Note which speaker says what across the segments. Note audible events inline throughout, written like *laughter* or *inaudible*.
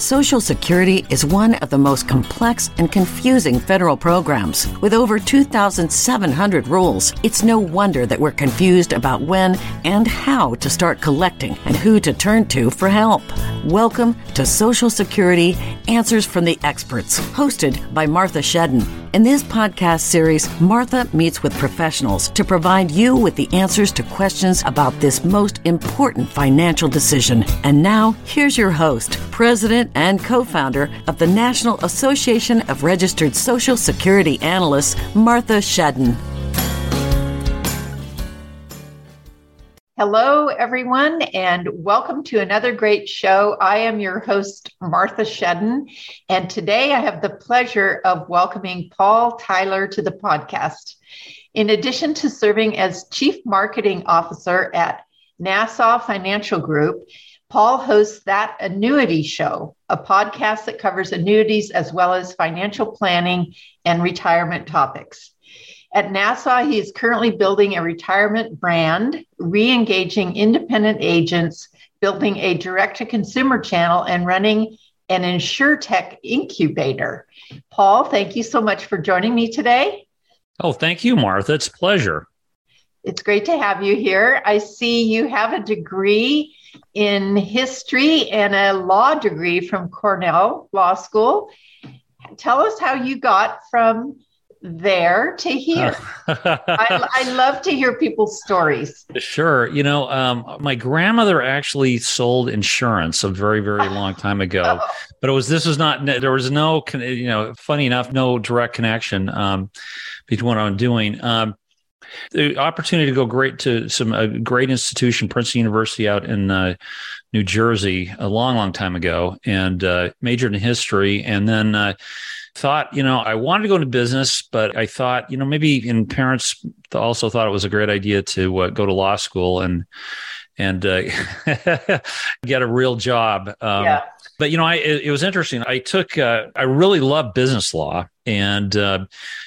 Speaker 1: Social Security is one of the most complex and confusing federal programs. With over 2,700 rules, it's no wonder that we're confused about when and how to start collecting and who to turn to for help. Welcome to Social Security Answers from the Experts, hosted by Martha Shedden. In this podcast series, Martha meets with professionals to provide you with the answers to questions about this most important financial decision. And now, here's your host, President and co founder of the National Association of Registered Social Security Analysts, Martha Shedden.
Speaker 2: Hello, everyone, and welcome to another great show. I am your host, Martha Shedden, and today I have the pleasure of welcoming Paul Tyler to the podcast. In addition to serving as Chief Marketing Officer at Nassau Financial Group, Paul hosts That Annuity Show, a podcast that covers annuities as well as financial planning and retirement topics. At Nassau, he is currently building a retirement brand, re engaging independent agents, building a direct to consumer channel, and running an InsureTech incubator. Paul, thank you so much for joining me today.
Speaker 3: Oh, thank you, Martha. It's a pleasure.
Speaker 2: It's great to have you here. I see you have a degree in history and a law degree from Cornell Law School. Tell us how you got from there to here. *laughs* I, I, love to hear people's stories.
Speaker 3: Sure. You know, um, my grandmother actually sold insurance a very, very long *laughs* time ago, oh. but it was, this was not, there was no, you know, funny enough, no direct connection um, between what I'm doing. Um, the opportunity to go great to some a great institution, Princeton University out in uh, New Jersey a long, long time ago and uh, majored in history. And then, uh, thought, you know, I wanted to go into business, but I thought, you know, maybe and parents also thought it was a great idea to uh, go to law school and and uh, *laughs* get a real job. Um, yeah. But you know, I it, it was interesting. I took uh, I really love business law, and uh,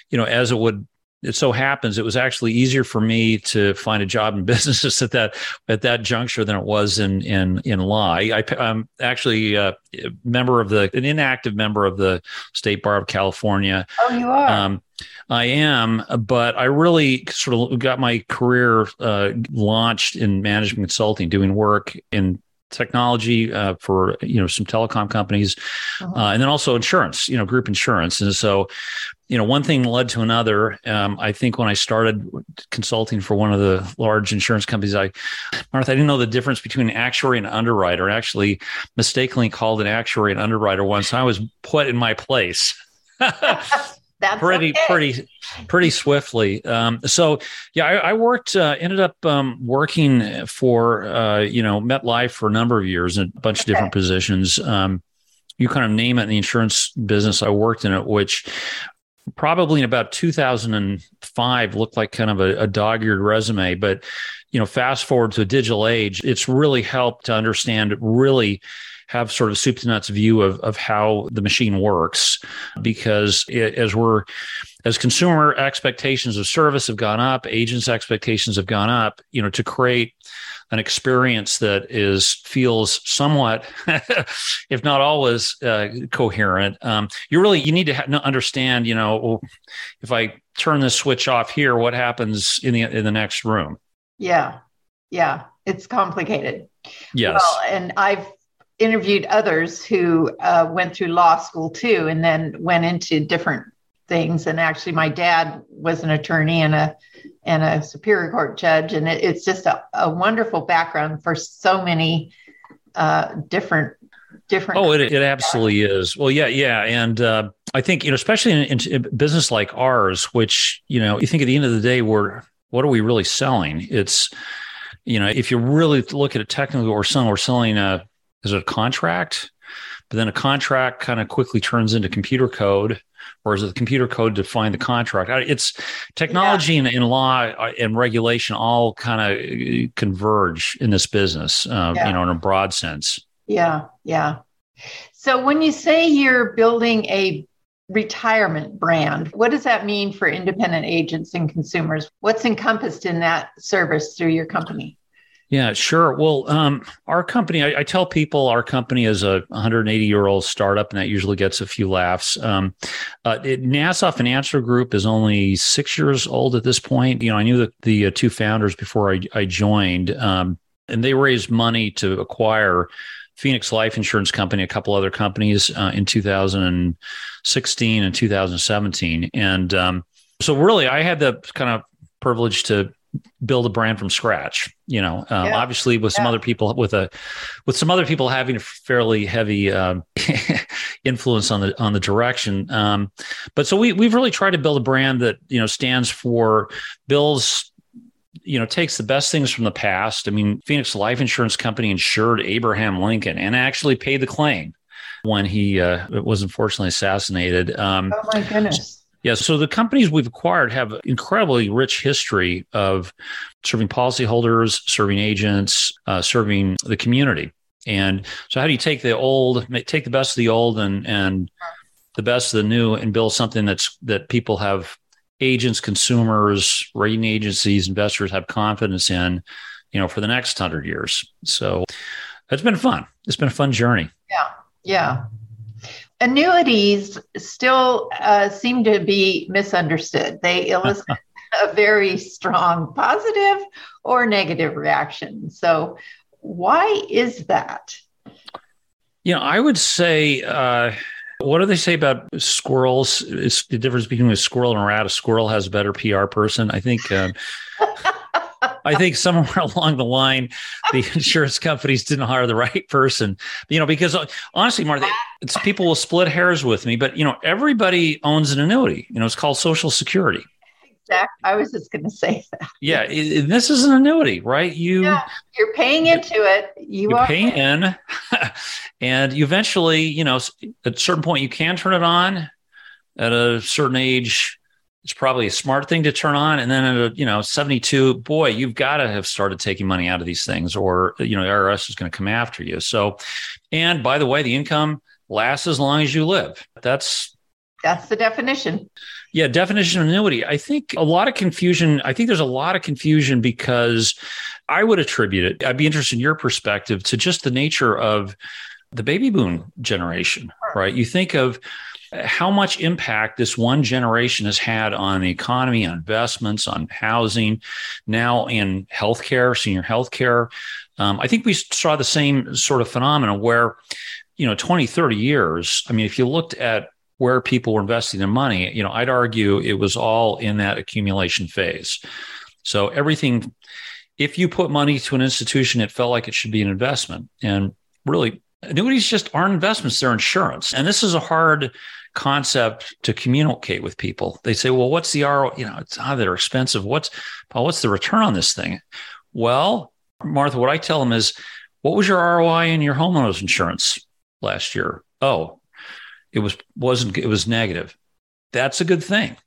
Speaker 3: you know, as it would it so happens it was actually easier for me to find a job in *laughs* business at that at that juncture than it was in in in law. I, am actually a member of the an inactive member of the State Bar of California.
Speaker 2: Oh, you are. Um,
Speaker 3: I am, but I really sort of got my career uh, launched in management consulting, doing work in technology uh, for you know some telecom companies, uh-huh. uh, and then also insurance, you know, group insurance. And so, you know, one thing led to another. Um, I think when I started consulting for one of the large insurance companies, I, Martha, I didn't know the difference between an actuary and an underwriter. I actually mistakenly called an actuary an underwriter once. I was put in my place. *laughs*
Speaker 2: That's
Speaker 3: pretty,
Speaker 2: okay.
Speaker 3: pretty, pretty swiftly. Um, so, yeah, I, I worked, uh, ended up um, working for, uh, you know, MetLife for a number of years in a bunch okay. of different positions. Um, you kind of name it in the insurance business. I worked in it, which probably in about 2005 looked like kind of a, a dog-eared resume, but you know, fast forward to a digital age, it's really helped to understand really have sort of soup to nuts view of, of how the machine works because it, as we're as consumer expectations of service have gone up agents expectations have gone up you know to create an experience that is feels somewhat *laughs* if not always uh, coherent um, you really you need to ha- understand you know if i turn this switch off here what happens in the in the next room?
Speaker 2: Yeah. Yeah. It's complicated.
Speaker 3: Yes.
Speaker 2: Well, and i've interviewed others who uh, went through law school too, and then went into different things. And actually, my dad was an attorney and a and a superior court judge, and it, it's just a, a, wonderful background for so many uh, different different.
Speaker 3: Oh, it, it absolutely is. Well, yeah, yeah, and uh, I think you know, especially in, in business like ours, which you know, you think at the end of the day, we're what are we really selling? It's you know, if you really look at it technically, we're selling we're selling a as a contract, but then a contract kind of quickly turns into computer code, or is it the computer code to find the contract? It's technology yeah. and, and, law uh, and regulation all kind of uh, converge in this business, uh, yeah. you know, in a broad sense.
Speaker 2: Yeah, yeah. So when you say you're building a retirement brand. What does that mean for independent agents and consumers? What's encompassed in that service through your company?
Speaker 3: Yeah, sure. Well, um, our company, I, I, tell people our company is a 180 year old startup, and that usually gets a few laughs. Um, uh, it, Nassau Financial Group is only six years old at this point. You know, I knew the, the uh, two founders before I, I joined, um, and they raised money to acquire Phoenix Life Insurance Company, a couple other companies uh, in 2016 and 2017. And um, so, really, I had the kind of privilege to build a brand from scratch you know um, yeah. obviously with some yeah. other people with a with some other people having a fairly heavy um, *laughs* influence on the on the direction um, but so we we've really tried to build a brand that you know stands for bill's you know takes the best things from the past. I mean, Phoenix Life Insurance Company insured Abraham Lincoln and actually paid the claim when he uh, was unfortunately assassinated.
Speaker 2: Um, oh my goodness.
Speaker 3: Yeah, so the companies we've acquired have incredibly rich history of serving policyholders, serving agents, uh, serving the community. And so, how do you take the old, take the best of the old, and and the best of the new, and build something that's that people have agents, consumers, rating agencies, investors have confidence in, you know, for the next hundred years. So it's been fun. It's been a fun journey.
Speaker 2: Yeah. Yeah. Annuities still uh, seem to be misunderstood. They elicit *laughs* a very strong positive or negative reaction. So, why is that?
Speaker 3: You know, I would say uh, what do they say about squirrels? It's the difference between a squirrel and a rat. A squirrel has a better PR person. I think. Um, *laughs* I think somewhere *laughs* along the line, the *laughs* insurance companies didn't hire the right person. You know, because uh, honestly, Martha, it's people will split hairs with me, but you know, everybody owns an annuity. You know, it's called Social Security.
Speaker 2: Exactly. I was just going to say that.
Speaker 3: Yeah, it, this is an annuity, right? You yeah,
Speaker 2: you're paying into it.
Speaker 3: You, are pay in, *laughs* and you eventually, you know, at a certain point, you can turn it on. At a certain age, it's probably a smart thing to turn on. And then at a, you know 72, boy, you've got to have started taking money out of these things, or you know, the IRS is going to come after you. So, and by the way, the income lasts as long as you live. That's
Speaker 2: that's the definition.
Speaker 3: Yeah, definition of annuity. I think a lot of confusion. I think there's a lot of confusion because I would attribute it. I'd be interested in your perspective to just the nature of the baby boom generation, right? You think of how much impact this one generation has had on the economy, on investments, on housing, now in healthcare, senior healthcare. Um, I think we saw the same sort of phenomenon where, you know, 20, 30 years. I mean, if you looked at where people were investing their money, you know, I'd argue it was all in that accumulation phase. So everything, if you put money to an institution, it felt like it should be an investment. And really, annuities just aren't investments, they're insurance. And this is a hard concept to communicate with people. They say, well, what's the RO? You know, it's ah, they're expensive. What's Paul, what's the return on this thing? Well, Martha, what I tell them is, what was your ROI in your homeowners insurance last year? Oh, it was wasn't it was negative. That's a good thing.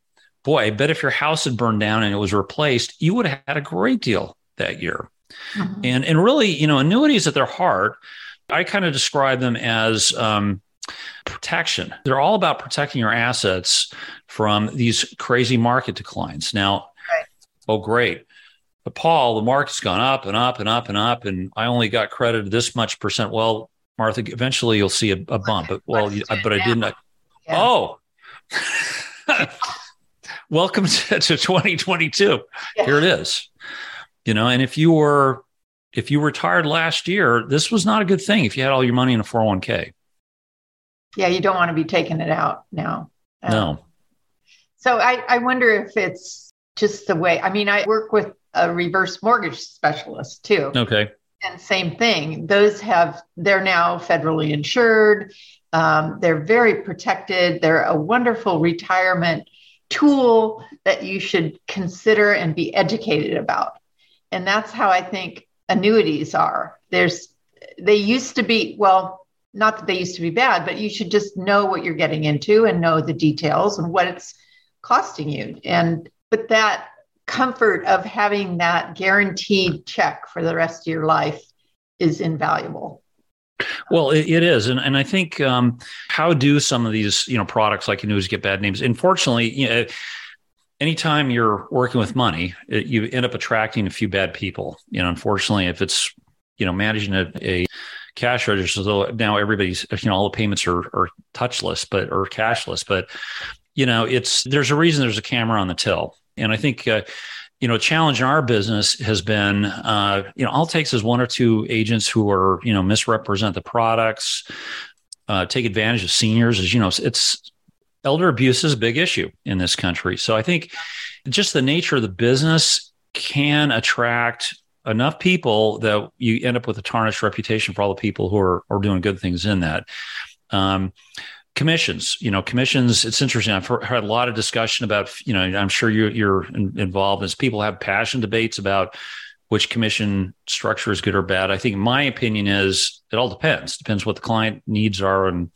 Speaker 3: Boy, I bet if your house had burned down and it was replaced, you would have had a great deal that year. Mm-hmm. And and really, you know, annuities at their heart, I kind of describe them as um, protection. They're all about protecting your assets from these crazy market declines. Now, right. oh great. But Paul, the market's gone up and up and up and up, and I only got credited this much percent. Well, Martha, eventually you'll see a, a bump. But well, you, but I didn't. Yeah. Oh, *laughs* welcome to, to 2022. Yeah. Here it is. You know, and if you were if you retired last year, this was not a good thing. If you had all your money in a 401k.
Speaker 2: Yeah, you don't want to be taking it out now.
Speaker 3: Um, no.
Speaker 2: So I, I wonder if it's just the way. I mean, I work with a reverse mortgage specialist too.
Speaker 3: Okay.
Speaker 2: And same thing. Those have, they're now federally insured. Um, they're very protected. They're a wonderful retirement tool that you should consider and be educated about. And that's how I think annuities are. There's they used to be, well, not that they used to be bad, but you should just know what you're getting into and know the details and what it's costing you. And, but that comfort of having that guaranteed check for the rest of your life is invaluable.
Speaker 3: Well, it, it is, and and I think um, how do some of these you know products like annuities get bad names? Unfortunately, you know, anytime you're working with money, it, you end up attracting a few bad people. You know, unfortunately, if it's you know managing a, a cash register, so now everybody's you know all the payments are, are touchless, but or cashless, but you know it's there's a reason there's a camera on the till, and I think. Uh, you know, challenge in our business has been, uh, you know, all it takes is one or two agents who are, you know, misrepresent the products, uh, take advantage of seniors. As you know, it's elder abuse is a big issue in this country. So I think just the nature of the business can attract enough people that you end up with a tarnished reputation for all the people who are, are doing good things in that. Um, commissions you know commissions it's interesting i've heard, a lot of discussion about you know i'm sure you, you're involved as people have passion debates about which commission structure is good or bad i think my opinion is it all depends depends what the client needs are and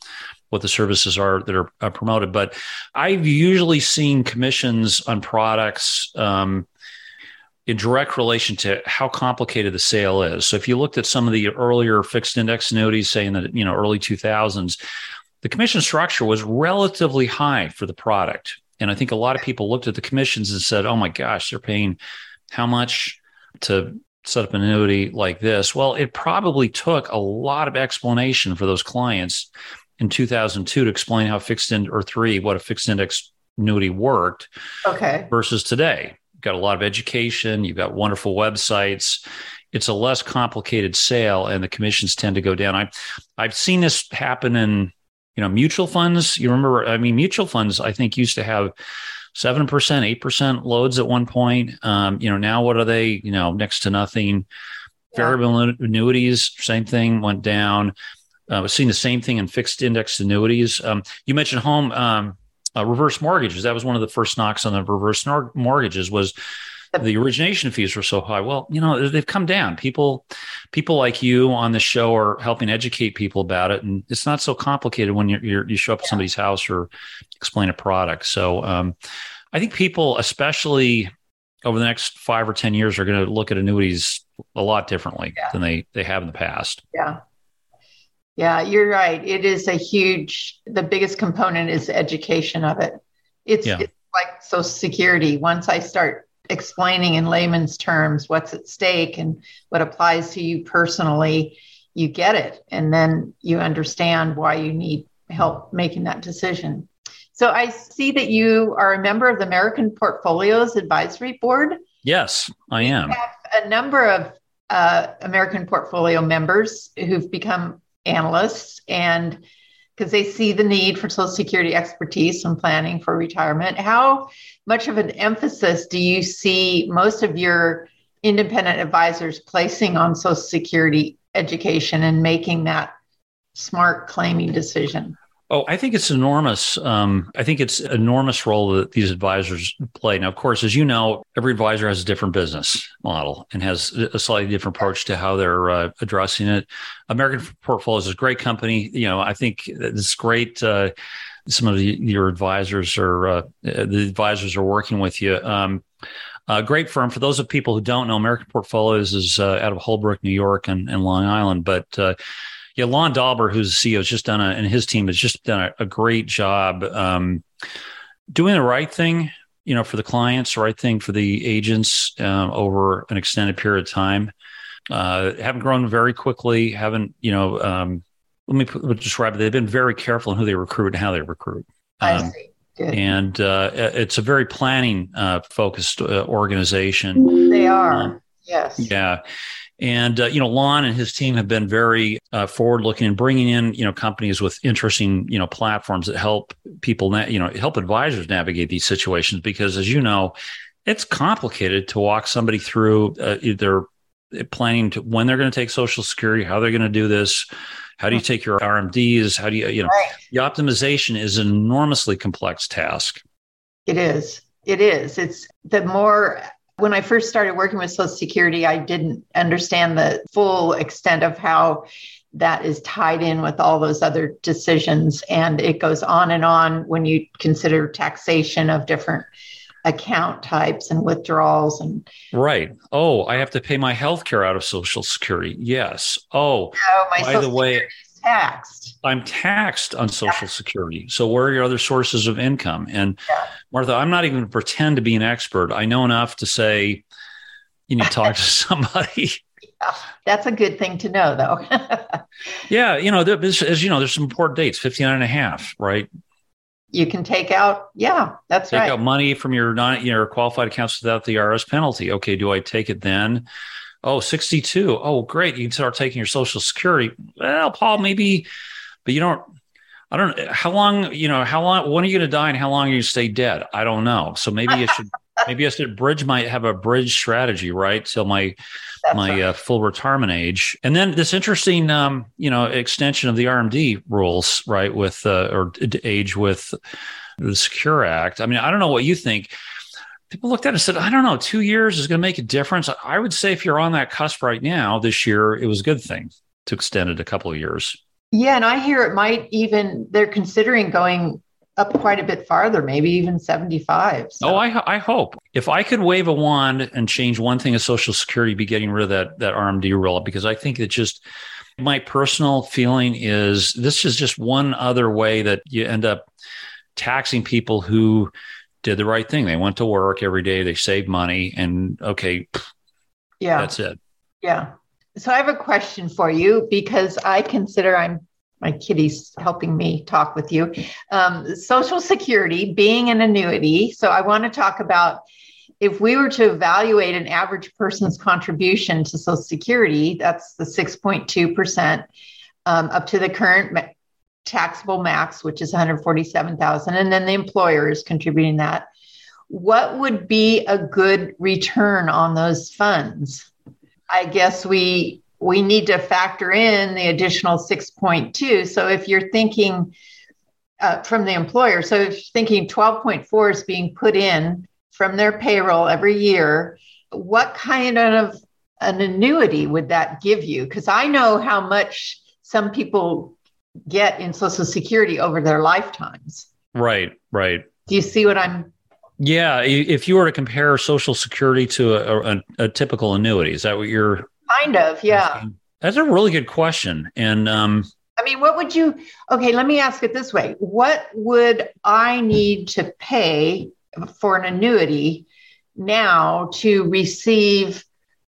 Speaker 3: what the services are that are uh, promoted. But I've usually seen commissions on products um, in direct relation to how complicated the sale is. So if you looked at some of the earlier fixed index annuities, say in the you know early 2000s, the commission structure was relatively high for the product. And I think a lot of people looked at the commissions and said, "Oh my gosh, they're paying how much to set up an annuity like this?" Well, it probably took a lot of explanation for those clients in 2002 to explain how fixed in or three what a fixed index annuity worked
Speaker 2: okay
Speaker 3: versus today got a lot of education you've got wonderful websites. It's a less complicated sale and the commissions tend to go down. I i've seen this happen in you know mutual funds. You remember i mean mutual funds i think used to have 7% 8% loads at one point. Um, you know now what are they you know next to nothing? Yeah. variable annuities same thing went down. Uh, we're seeing the same thing in fixed index annuities. Um, you mentioned home um, uh, reverse mortgages. That was one of the first knocks on the reverse nor- mortgages was the origination fees were so high. Well, you know, they've come down. People, people like you on the show are helping educate people about it, and it's not so complicated when you're, you're, you show up at somebody's house or explain a product. So, um, I think people, especially over the next five or ten years, are going to look at annuities a lot differently yeah. than they they have in the past.
Speaker 2: Yeah. Yeah, you're right. It is a huge, the biggest component is education of it. It's, yeah. it's like Social Security. Once I start explaining in layman's terms what's at stake and what applies to you personally, you get it. And then you understand why you need help making that decision. So I see that you are a member of the American Portfolios Advisory Board.
Speaker 3: Yes, I am.
Speaker 2: a number of uh, American Portfolio members who've become analysts and because they see the need for social security expertise and planning for retirement. How much of an emphasis do you see most of your independent advisors placing on social security education and making that smart claiming decision
Speaker 3: Oh, I think it's enormous. Um, I think it's enormous role that these advisors play. Now, of course, as you know, every advisor has a different business model and has a slightly different approach to how they're uh, addressing it. American Portfolios is a great company. You know, I think it's great. Uh, some of the, your advisors are uh, the advisors are working with you. Um, a great firm. For those of people who don't know, American Portfolios is uh, out of Holbrook, New York, and, and Long Island, but uh, yeah, Lon Dolber, who's the CEO, has just done a, and his team has just done a, a great job um, doing the right thing, you know, for the clients, the right thing for the agents uh, over an extended period of time. Uh, haven't grown very quickly. Haven't, you know, um, let me put, describe it. They've been very careful in who they recruit and how they recruit.
Speaker 2: Um, I see. Good.
Speaker 3: And uh, it's a very planning uh, focused uh, organization.
Speaker 2: They are. Um, yes.
Speaker 3: Yeah. And uh, you know, Lon and his team have been very uh, forward-looking and bringing in you know companies with interesting you know platforms that help people na- you know help advisors navigate these situations because as you know, it's complicated to walk somebody through uh, their planning to when they're going to take Social Security, how they're going to do this. How do you take your RMDs? How do you, you know, right. the optimization is an enormously complex task.
Speaker 2: It is. It is. It's the more When I first started working with Social Security, I didn't understand the full extent of how that is tied in with all those other decisions. And it goes on and on when you consider taxation of different account types and withdrawals and
Speaker 3: right. Oh i have to pay my health care out of social security. Yes. Oh, oh by the way
Speaker 2: taxed.
Speaker 3: I'm taxed on social yeah. security. So where are your other sources of income? And yeah. martha i'm not even pretend to be an expert. I know enough to say you need to talk to *laughs* somebody.
Speaker 2: Yeah, that's a good thing to know though. *laughs*
Speaker 3: Yeah you know as you know there's some important dates 59 and a half right?
Speaker 2: You can take out yeah that's
Speaker 3: take
Speaker 2: right.
Speaker 3: Take out money from your non your qualified accounts without the rs penalty. Okay do i take it then oh 62 oh great you can start taking your social security well paul maybe but you don't i don't know how long you know how long when are you going to die and how long are you going to stay dead i don't know so maybe i should *laughs* maybe i should bridge might have a bridge strategy right till my that's my right. uh, full retirement age. And then this interesting, um, you know, extension of the RMD rules, right, with uh, or age with the Secure Act. I mean, I don't know what you think. People looked at it and said, I don't know, two years is going to make a difference. I would say if you're on that cusp right now, this year, it was a good thing to extend it a couple of years.
Speaker 2: Yeah, and I hear it might even they're considering going up quite a bit farther, maybe even 75.
Speaker 3: So. Oh, I, I hope. If I could wave a wand and change one thing of Social Security, be getting rid of that, that RMD rule, because I think it just, my personal feeling is this is just one other way that you end up taxing people who did the right thing. They went to work every day, they saved money, and okay, yeah, that's it.
Speaker 2: Yeah. So I have a question for you because I consider I'm my kitty's helping me talk with you. Um, Social Security being an annuity. So I want to talk about if we were to evaluate an average person's contribution to Social Security, that's the 6.2% um, up to the current taxable max, which is 147,000, and then the employer is contributing that. What would be a good return on those funds? I guess we we need to factor in the additional 6.2. So if you're thinking uh, from the employer, so if you're thinking 12.4 is being put in from their payroll every year, what kind of an annuity would that give you? Because I know how much some people get in Social Security over their lifetimes.
Speaker 3: Right, right.
Speaker 2: Do you see what I'm?
Speaker 3: Yeah, if you were to compare Social Security to a, a, a typical annuity, is that what you're
Speaker 2: Kind of, yeah.
Speaker 3: That's a really good question. And um,
Speaker 2: I mean, what would you, okay, let me ask it this way What would I need to pay for an annuity now to receive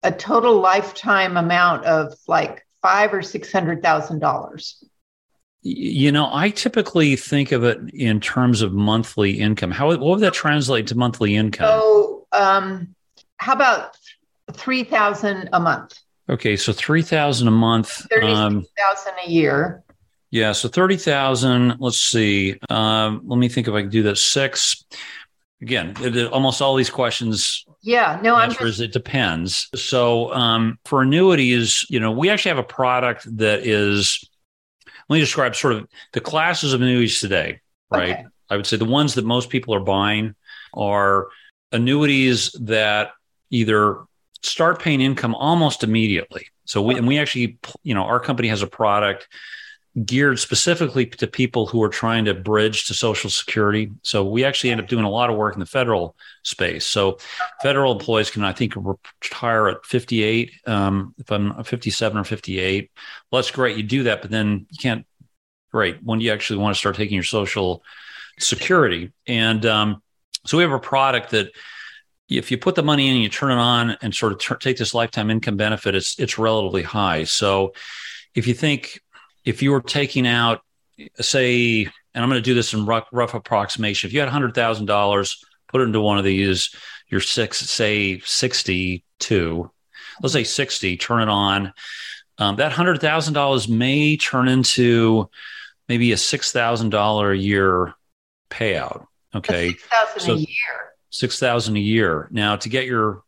Speaker 2: a total lifetime amount of like five or six hundred thousand dollars?
Speaker 3: You know, I typically think of it in terms of monthly income. How what would that translate to monthly income?
Speaker 2: So, um, how about three thousand a month?
Speaker 3: Okay, so three thousand a month.
Speaker 2: Thirty um, a year.
Speaker 3: Yeah, so thirty thousand. Let's see. Um, let me think if I can do this. Six. Again, it, almost all these questions.
Speaker 2: Yeah, no,
Speaker 3: I'm just... it depends. So um, for annuities, you know, we actually have a product that is. Let me describe sort of the classes of annuities today. Right, okay. I would say the ones that most people are buying are annuities that either start paying income almost immediately. So we and we actually, you know, our company has a product geared specifically to people who are trying to bridge to Social Security. So we actually end up doing a lot of work in the federal space. So federal employees can, I think, retire at 58, um, if I'm 57 or 58. Well, that's great. You do that, but then you can't. Right when do you actually want to start taking your Social Security, and um, so we have a product that if you put the money in and you turn it on and sort of t- take this lifetime income benefit, it's it's relatively high. So if you think if you were taking out, say, and I'm going to do this in rough, rough approximation, if you had hundred thousand dollars, put it into one of these, you're six, say sixty two, let's say sixty, turn it on. Um, that hundred thousand dollars may turn into maybe a six thousand dollar a year payout. Okay,
Speaker 2: six thousand so, a year
Speaker 3: six thousand a year. Now to get your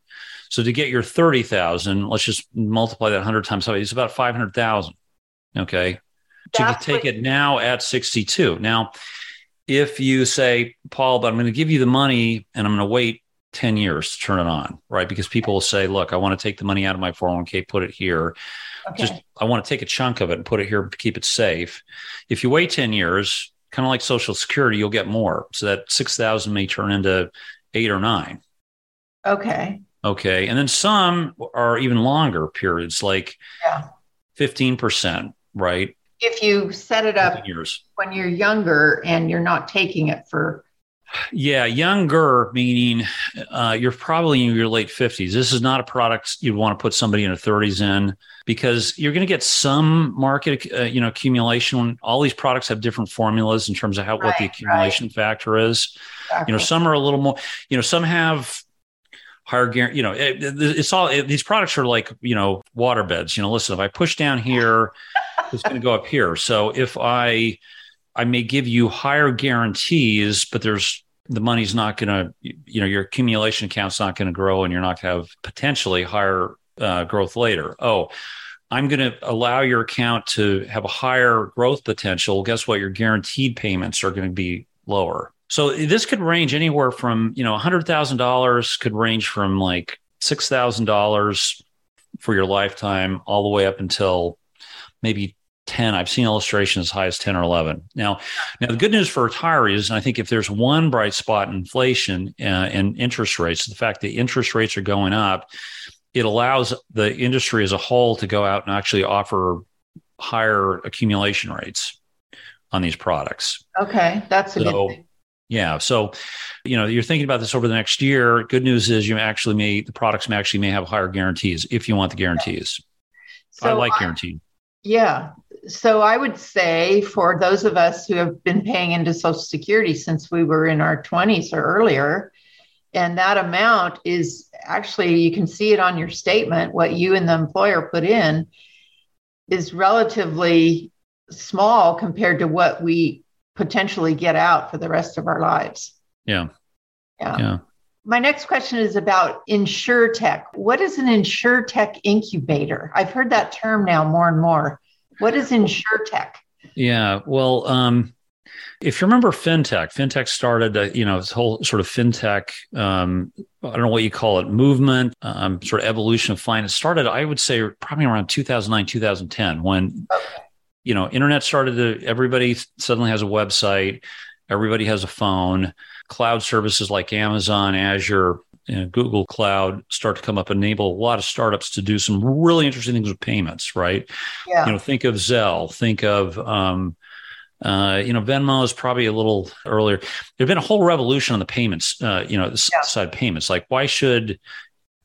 Speaker 3: so to get your thirty thousand, let's just multiply that hundred times. So it's about five hundred thousand. Okay, That's to take what- it now at sixty two. Now, if you say, Paul, but I'm going to give you the money and I'm going to wait 10 years to turn it on, right? Because people will say, look, I want to take the money out of my 401k, put it here. Okay. Just I want to take a chunk of it and put it here to keep it safe. If you wait 10 years, kind of like social security, you'll get more. So that 6,000 may turn into eight or nine.
Speaker 2: Okay.
Speaker 3: Okay. And then some are even longer periods, like
Speaker 2: yeah.
Speaker 3: 15%, right?
Speaker 2: If you set it up years. when you're younger and you're not taking it for
Speaker 3: yeah, younger meaning uh, you're probably in your late 50s. This is not a product you'd want to put somebody in their 30s in because you're going to get some market, uh, you know, accumulation. All these products have different formulas in terms of how right, what the accumulation right. factor is. Exactly. You know, some are a little more. You know, some have higher guarantee. You know, it, it's all it, these products are like you know water beds. You know, listen, if I push down here, it's going to go up here. So if I I may give you higher guarantees, but there's the money's not going to, you know, your accumulation account's not going to grow and you're not going to have potentially higher uh, growth later. Oh, I'm going to allow your account to have a higher growth potential. Guess what? Your guaranteed payments are going to be lower. So this could range anywhere from, you know, $100,000 could range from like $6,000 for your lifetime all the way up until maybe 10 i've seen illustrations as high as 10 or 11 now now the good news for retirees and i think if there's one bright spot in inflation uh, and interest rates the fact that interest rates are going up it allows the industry as a whole to go out and actually offer higher accumulation rates on these products
Speaker 2: okay that's a so, good thing
Speaker 3: yeah. So, you know, you're thinking about this over the next year. Good news is you actually may the products may actually may have higher guarantees if you want the guarantees. So I like guaranteed.
Speaker 2: Yeah so I would say for those of us who have been paying into Social Security since we were in our 20s or earlier, and that amount is actually, you can see it on your statement, what you and the employer put in is relatively small compared to what we potentially get out for the rest of our lives.
Speaker 3: Yeah.
Speaker 2: Yeah. yeah. My next question is about insure tech. What is an insure tech incubator? I've heard that term now more and more. What is InsureTech?
Speaker 3: Yeah, well, um, if you remember fintech, fintech started, uh, you know, this whole sort of fintech, um, I don't know what you call it, movement, um, sort of evolution of finance started, I would say, probably around 2009, 2010, when, okay. you know, internet started to, everybody suddenly has a website, everybody has a phone, cloud services like Amazon, Azure, Google Cloud start to come up, enable a lot of startups to do some really interesting things with payments, right?
Speaker 2: Yeah.
Speaker 3: You know, think of Zelle, think of, um, uh, you know, Venmo is probably a little earlier. There's been a whole revolution on the payments, uh, you know, the yeah. side payments. Like, why should,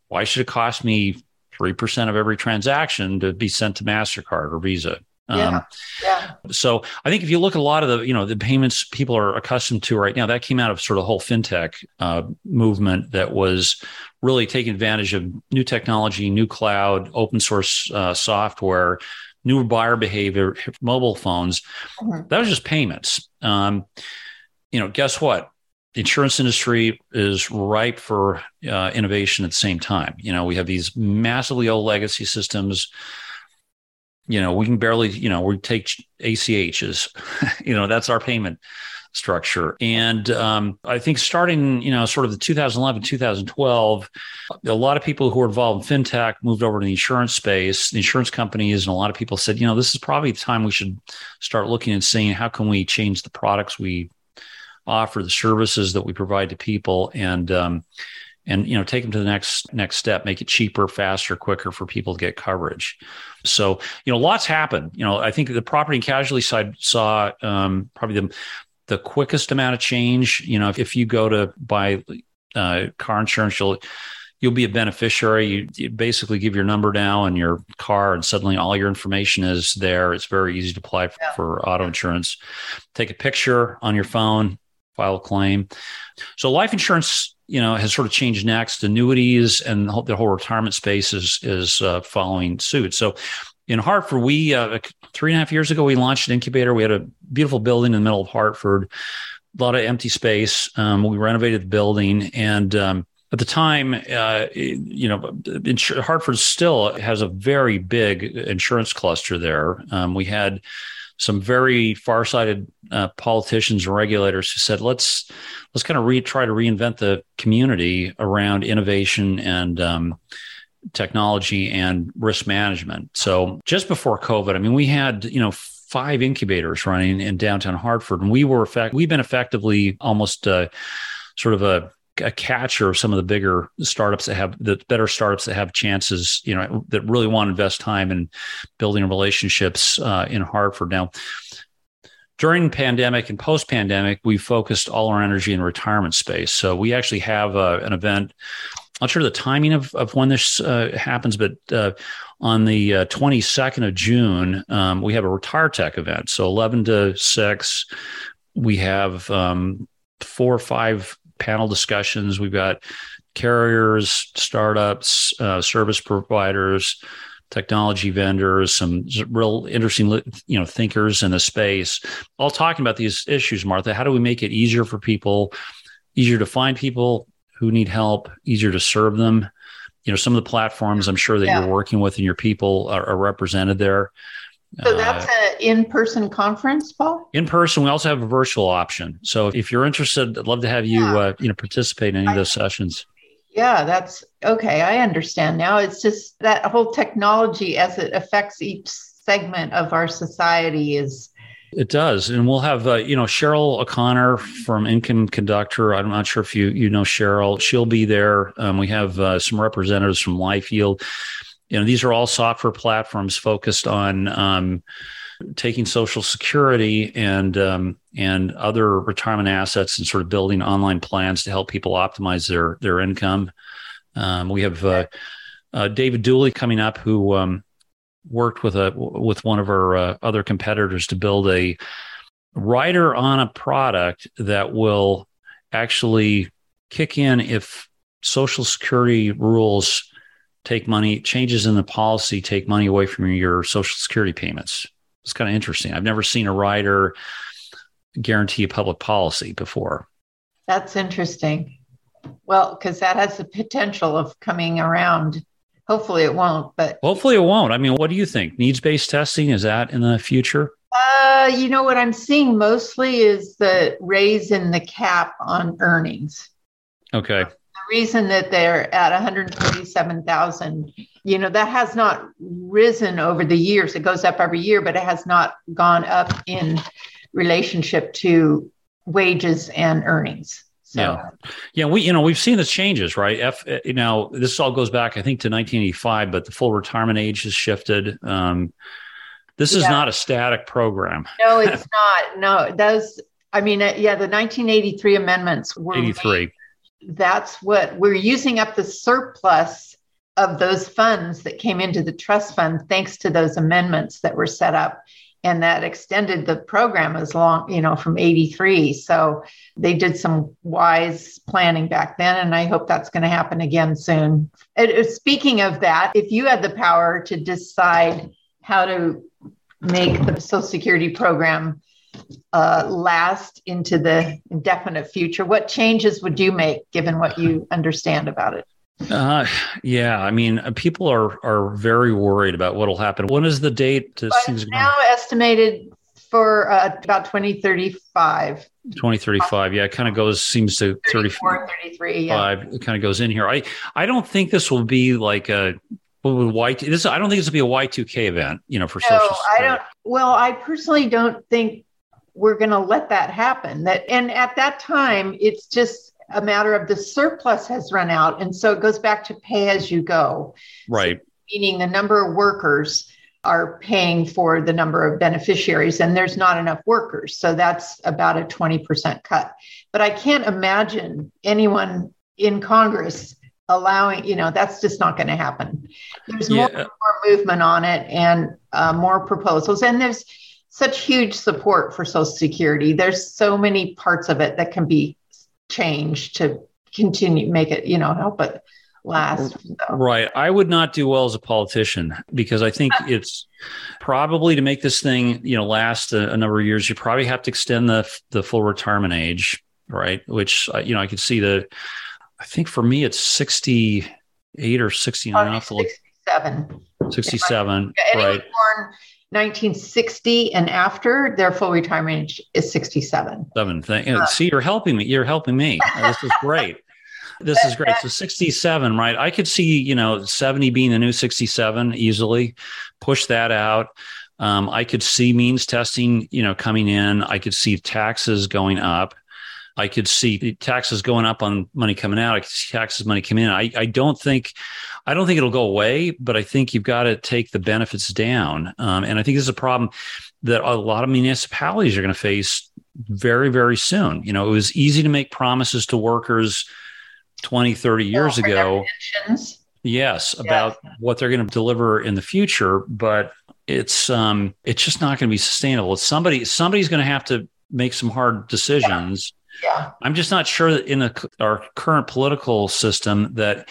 Speaker 3: why should it cost me three percent of every transaction to be sent to Mastercard or Visa?
Speaker 2: Yeah. Um, yeah.
Speaker 3: So I think if you look at a lot of the, you know, the payments people are accustomed to right now, that came out of sort of the whole fintech uh, movement that was really taking advantage of new technology, new cloud, open source uh, software, new buyer behavior, mobile phones. Mm-hmm. That was just payments. Um, you know, guess what? The insurance industry is ripe for uh, innovation at the same time. You know, we have these massively old legacy systems you know, we can barely, you know, we take ACHs, *laughs* you know, that's our payment structure. And um, I think starting, you know, sort of the 2011, 2012, a lot of people who were involved in fintech moved over to the insurance space, the insurance companies, and a lot of people said, you know, this is probably the time we should start looking and seeing how can we change the products we offer, the services that we provide to people, and um, and you know take them to the next next step make it cheaper faster quicker for people to get coverage. So you know lots happen you know i think the property and casualty side saw um, probably the the quickest amount of change. You know if, if you go to buy uh, car insurance you'll you'll be a beneficiary. You, you, basically give your number now and your car and suddenly all your information is there. It's very easy to apply for, yeah. for auto insurance. Take a picture on your phone file a claim. So life insurance you know, has sort of changed next. Annuities and the whole retirement space is is uh, following suit. So, in Hartford, we uh, three and a half years ago we launched an incubator. We had a beautiful building in the middle of Hartford, a lot of empty space. Um, we renovated the building, and um, at the time, uh, you know, Hartford still has a very big insurance cluster there. Um, we had some very farsighted uh, politicians and regulators who said, let's let's kind of re- try to reinvent the community around innovation and um, technology and risk management. So just before COVID, I mean, we had you know five incubators running in downtown Hartford, and we were effect- we've been effectively almost uh, sort of a a catcher of some of the bigger startups that have the better startups that have chances, you know, that really want to invest time in building relationships uh, in Hartford. Now, during pandemic and post pandemic, we focused all our energy in retirement space. So we actually have uh, an event. I'm not sure the timing of, of when this uh, happens, but uh, on the 22nd uh, of June, um, we have a Retire Tech event. So 11 to 6, we have um, four or five panel discussions. We've got carriers, startups, uh, service providers, technology vendors, some real interesting, you know, thinkers in the space, all talking about these issues. Martha, how do we make it easier for people, easier to find people who need help, easier to serve them? You know, some of the platforms I'm sure that yeah. you're working with and your people are, are represented there.
Speaker 2: So that's uh, an in-person conference, Paul.
Speaker 3: In person, we also have a virtual option. So if you're interested, I'd love to have you, yeah. uh, you know, participate in any of those sessions.
Speaker 2: Yeah, that's okay. I understand now. It's just that whole technology as it affects each segment of our society is.
Speaker 3: It does, and we'll have uh, you know Cheryl O'Connor from Income Conductor. I'm not sure if you you know Cheryl. She'll be there. Um, we have uh, some representatives from LifeYield you know these are all software platforms focused on um, taking social security and um, and other retirement assets and sort of building online plans to help people optimize their their income. Um, we have uh, uh, david dooley coming up who um, worked with a with one of our uh, other competitors to build a rider on a product that will actually kick in if social security rules take money, changes in the policy take money away from your social security payments. It's kind of interesting. I've never seen a rider guarantee a public policy before.
Speaker 2: That's interesting. Well, because that has the potential of coming around. Hopefully it won't, but
Speaker 3: hopefully it won't. I mean, what do you think? Needs based testing is that in the future?
Speaker 2: Uh, you know what I'm seeing mostly is the raise in the cap on earnings.
Speaker 3: Okay
Speaker 2: reason that they're at 147,000, you know, that has not risen over the years. It goes up every year, but it has not gone up in relationship to wages and earnings. So.
Speaker 3: Yeah, yeah, we you know we've seen the changes, right? F, you know, this all goes back, I think, to 1985, but the full retirement age has shifted. Um, this is not a static program.
Speaker 2: No, it's not. No, those. I mean, uh, yeah, the 1983 amendments were
Speaker 3: 83.
Speaker 2: That's what we're using up the surplus of those funds that came into the trust fund thanks to those amendments that were set up. And that extended the program as long you know from 83 so they did some wise planning back then and i hope that's going to happen again soon. It, uh, speaking of that if you had the power to decide how to make the social security program uh, last into the indefinite future? What changes would you make given what you understand about it?
Speaker 3: Uh, yeah, I mean, uh, people are are very worried about what will happen. When is the date? To
Speaker 2: things now going? estimated for uh, about 2035.
Speaker 3: 2035 yeah it kind of goes seems to 34 33 yeah. it kind of goes in here i i don't think this will be like a Y this I don't think this will be a Y2K event, you know, for no, social.
Speaker 2: I don't. Well, I personally don't think we're going to let that happen. That and at that time it's just a matter of the surplus has run out and so it goes back to pay as you go.
Speaker 3: Right. So,
Speaker 2: meaning the number of workers are paying for the number of beneficiaries and there's not enough workers so that's about a 20% cut. But i can't imagine anyone in congress allowing you know that's just not going to happen. There's yeah. more, more, movement on it and uh, more proposals and there's such huge support for Social Security. There's so many parts of it that can be changed to continue make it, you know, help it last.
Speaker 3: So. Right. I would not do well as a politician because I think *laughs* it's probably to make this thing, you know, last a, a, number of years. You probably have to extend the the full retirement age, right? Which uh, you know, I could see the. I think for me, it's sixty eight or sixty nine.
Speaker 2: Sixty seven.
Speaker 3: Sixty seven. Right.
Speaker 2: Born 1960 and after, their full retirement age is 67.
Speaker 3: Seven. Thing. Uh, See, you're helping me. You're helping me. *laughs* this is great. This is great. So 67, right? I could see, you know, 70 being the new 67 easily. Push that out. Um, I could see means testing, you know, coming in. I could see taxes going up. I could see taxes going up on money coming out. I could see taxes money coming in. I, I don't think, I don't think it'll go away, but I think you've got to take the benefits down. Um, and I think this is a problem that a lot of municipalities are going to face very, very soon. You know, it was easy to make promises to workers 20, 30 years ago. Yes, about yes. what they're going to deliver in the future, but it's um it's just not going to be sustainable. It's somebody somebody's going to have to make some hard decisions.
Speaker 2: Yeah. yeah.
Speaker 3: I'm just not sure that in the, our current political system that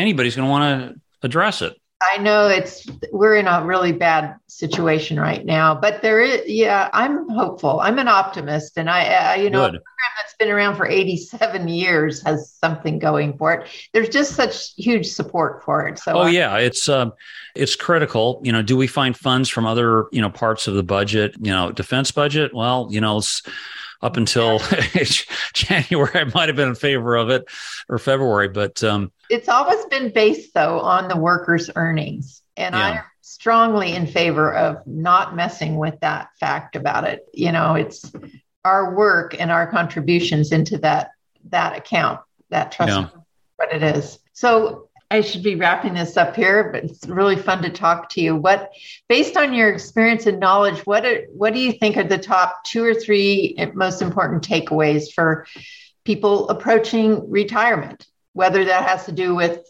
Speaker 3: anybody's going to want to address it.
Speaker 2: I know it's we're in a really bad situation right now, but there is yeah, I'm hopeful. I'm an optimist and I, I you know, Good. a program that's been around for 87 years has something going for it. There's just such huge support for it. So
Speaker 3: Oh I'm, yeah, it's um it's critical. You know, do we find funds from other, you know, parts of the budget, you know, defense budget? Well, you know, it's up until *laughs* January, I might have been in favor of it or February, but um,
Speaker 2: it's always been based though on the workers' earnings, and yeah. I'm strongly in favor of not messing with that fact about it. You know, it's our work and our contributions into that that account, that trust, yeah. what it is. So I should be wrapping this up here, but it's really fun to talk to you. What, based on your experience and knowledge, what are, what do you think are the top two or three most important takeaways for people approaching retirement? Whether that has to do with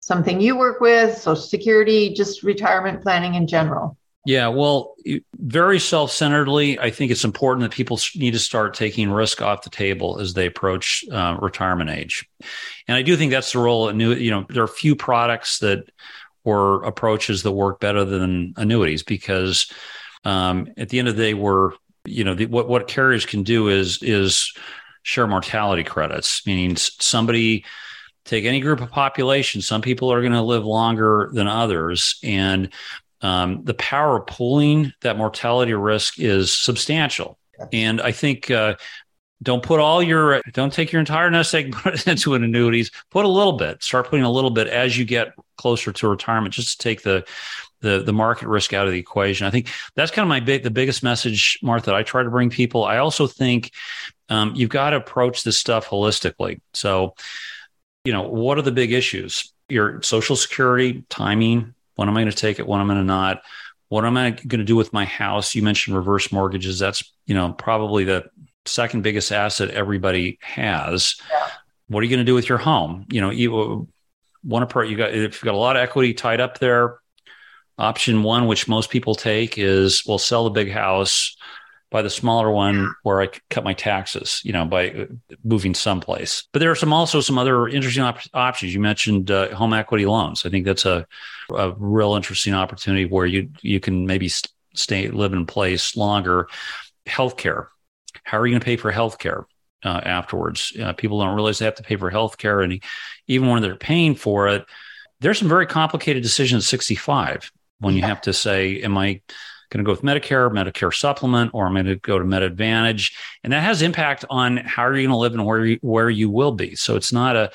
Speaker 2: something you work with, Social Security, just retirement planning in general.
Speaker 3: Yeah, well, very self centeredly, I think it's important that people need to start taking risk off the table as they approach uh, retirement age. And I do think that's the role. Of new, you know, there are few products that or approaches that work better than annuities because um, at the end of the day, we're you know the, what what carriers can do is is share mortality credits, meaning somebody take any group of population. Some people are going to live longer than others, and um, the power of pooling that mortality risk is substantial. And I think uh, don't put all your don't take your entire nest egg put *laughs* it into an annuities. Put a little bit. Start putting a little bit as you get closer to retirement, just to take the the the market risk out of the equation. I think that's kind of my big the biggest message, Martha. I try to bring people. I also think um, you've got to approach this stuff holistically. So, you know, what are the big issues? Your social security, timing, when am I going to take it? When am I going to not? What am I going to do with my house? You mentioned reverse mortgages. That's you know probably the second biggest asset everybody has. Yeah. What are you going to do with your home? You know, you one apart. You got if you've got a lot of equity tied up there. Option one, which most people take, is we'll sell the big house, buy the smaller one where I cut my taxes, you know, by moving someplace. But there are some also some other interesting op- options. You mentioned uh, home equity loans. I think that's a, a real interesting opportunity where you you can maybe stay live in place longer. Healthcare. How are you going to pay for healthcare uh, afterwards? Uh, people don't realize they have to pay for healthcare, and even when they're paying for it, there's some very complicated decisions at 65 when you have to say, "Am I?" Going to go with Medicare, Medicare supplement, or I'm going to go to Med Advantage, and that has impact on how you're going to live and where you, where you will be. So it's not a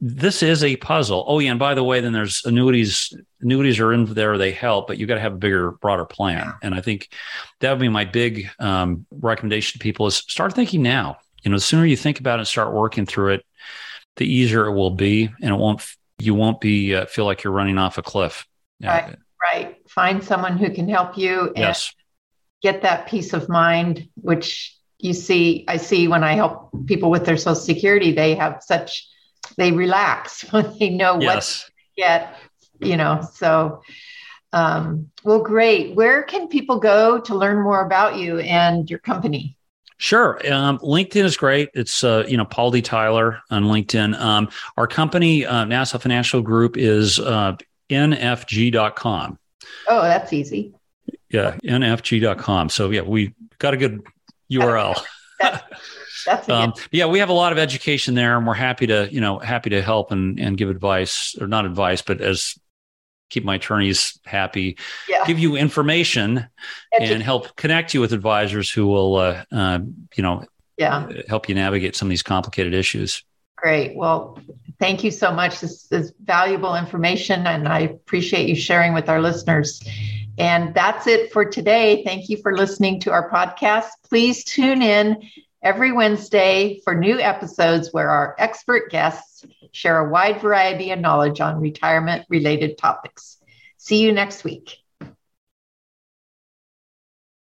Speaker 3: this is a puzzle. Oh yeah, and by the way, then there's annuities. Annuities are in there; they help, but you got to have a bigger, broader plan. And I think that would be my big um, recommendation to people: is start thinking now. You know, the sooner you think about it, and start working through it, the easier it will be, and it won't. You won't be uh, feel like you're running off a cliff.
Speaker 2: Right right find someone who can help you and
Speaker 3: yes.
Speaker 2: get that peace of mind which you see i see when i help people with their social security they have such they relax *laughs* when they know yes. what get you know so um, well great where can people go to learn more about you and your company
Speaker 3: Sure. Um, LinkedIn is great. It's, uh, you know, Paul D. Tyler on LinkedIn. Um, our company, uh, Nassau Financial Group, is uh, nfg.com.
Speaker 2: Oh, that's easy.
Speaker 3: Yeah, nfg.com. So yeah, we got a good URL. *laughs*
Speaker 2: that's, that's um,
Speaker 3: yeah, we have a lot of education there, and we're happy to you know happy to help and and give advice or not advice, but as keep my attorneys happy,
Speaker 2: Yeah.
Speaker 3: give you information, and help connect you with advisors who will, uh, uh, you know,
Speaker 2: yeah.
Speaker 3: help you navigate some of these complicated issues.
Speaker 2: Great. Well, thank you so much. This is valuable information, and I appreciate you sharing with our listeners. And that's it for today. Thank you for listening to our podcast. Please tune in every Wednesday for new episodes where our expert guests share a wide variety of knowledge on retirement related topics. See you next week.